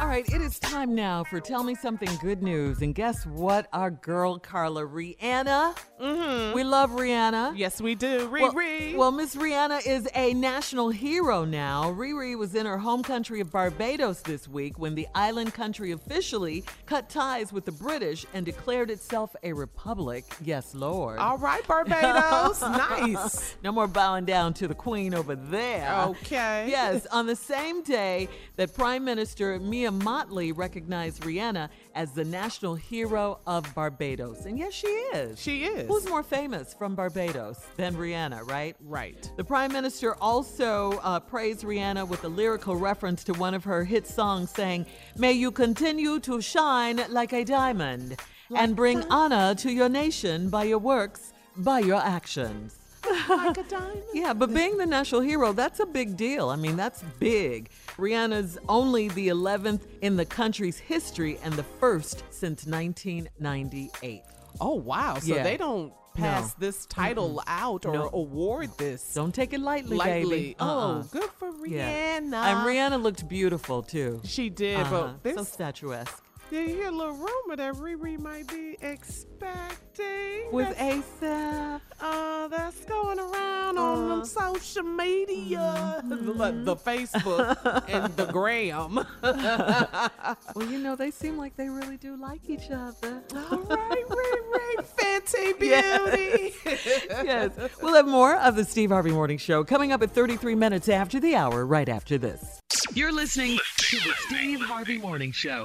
All right, it is time now for Tell Me Something Good News. And guess what? Our girl Carla Rihanna. Mm-hmm. We love Rihanna. Yes, we do. Riri. Well, well, Miss Rihanna is a national hero now. Riri was in her home country of Barbados this week when the island country officially cut ties with the British and declared itself a republic. Yes, Lord. All right, Barbados. nice. No more bowing down to the queen over there. Okay. Yes, on the same day that Prime Minister Mia Mottley recognized Rihanna as the national hero of Barbados. And yes, she is. She is. Who's more famous from Barbados than Rihanna, right? Right. The Prime Minister also uh, praised Rihanna with a lyrical reference to one of her hit songs saying, May you continue to shine like a diamond like and bring honor to your nation by your works, by your actions. like a diamond. Yeah, but being the national hero, that's a big deal. I mean, that's big. Rihanna's only the 11th in the country's history and the first since 1998. Oh, wow. So Yeah. they don't pass No. this title out or No. award this Don't take it lightly, lightly. baby. Oh, Uh-uh. good for Rihanna. Yeah. And Rihanna looked beautiful too. She did, Uh-huh. but this so statuesque. Did you hear a little rumor that Riri might be expecting With That's- ASAP. Uh, that's going around on Uh, the social media, Mm-hmm. the, the Facebook and the gram. Well, you know, they seem like they really do like each other. All right, Riri, Fenty Beauty. yes. We'll have more of the Steve Harvey Morning Show coming up at 33 minutes after the hour, right after this. You're listening to the Steve Harvey Morning Show.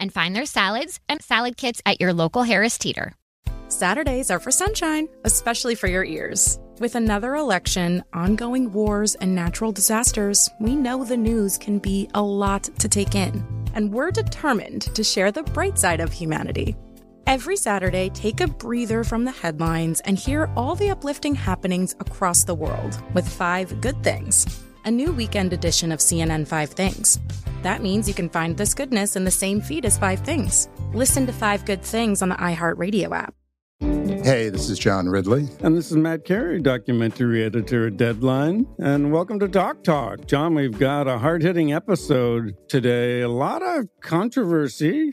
and find their salads and salad kits at your local Harris Teeter. Saturdays are for sunshine, especially for your ears. With another election, ongoing wars, and natural disasters, we know the news can be a lot to take in. And we're determined to share the bright side of humanity. Every Saturday, take a breather from the headlines and hear all the uplifting happenings across the world with five good things. A new weekend edition of CNN Five Things. That means you can find this goodness in the same feed as Five Things. Listen to Five Good Things on the iHeartRadio app. Hey, this is John Ridley. And this is Matt Carey, documentary editor at Deadline. And welcome to Doc Talk. John, we've got a hard hitting episode today. A lot of controversy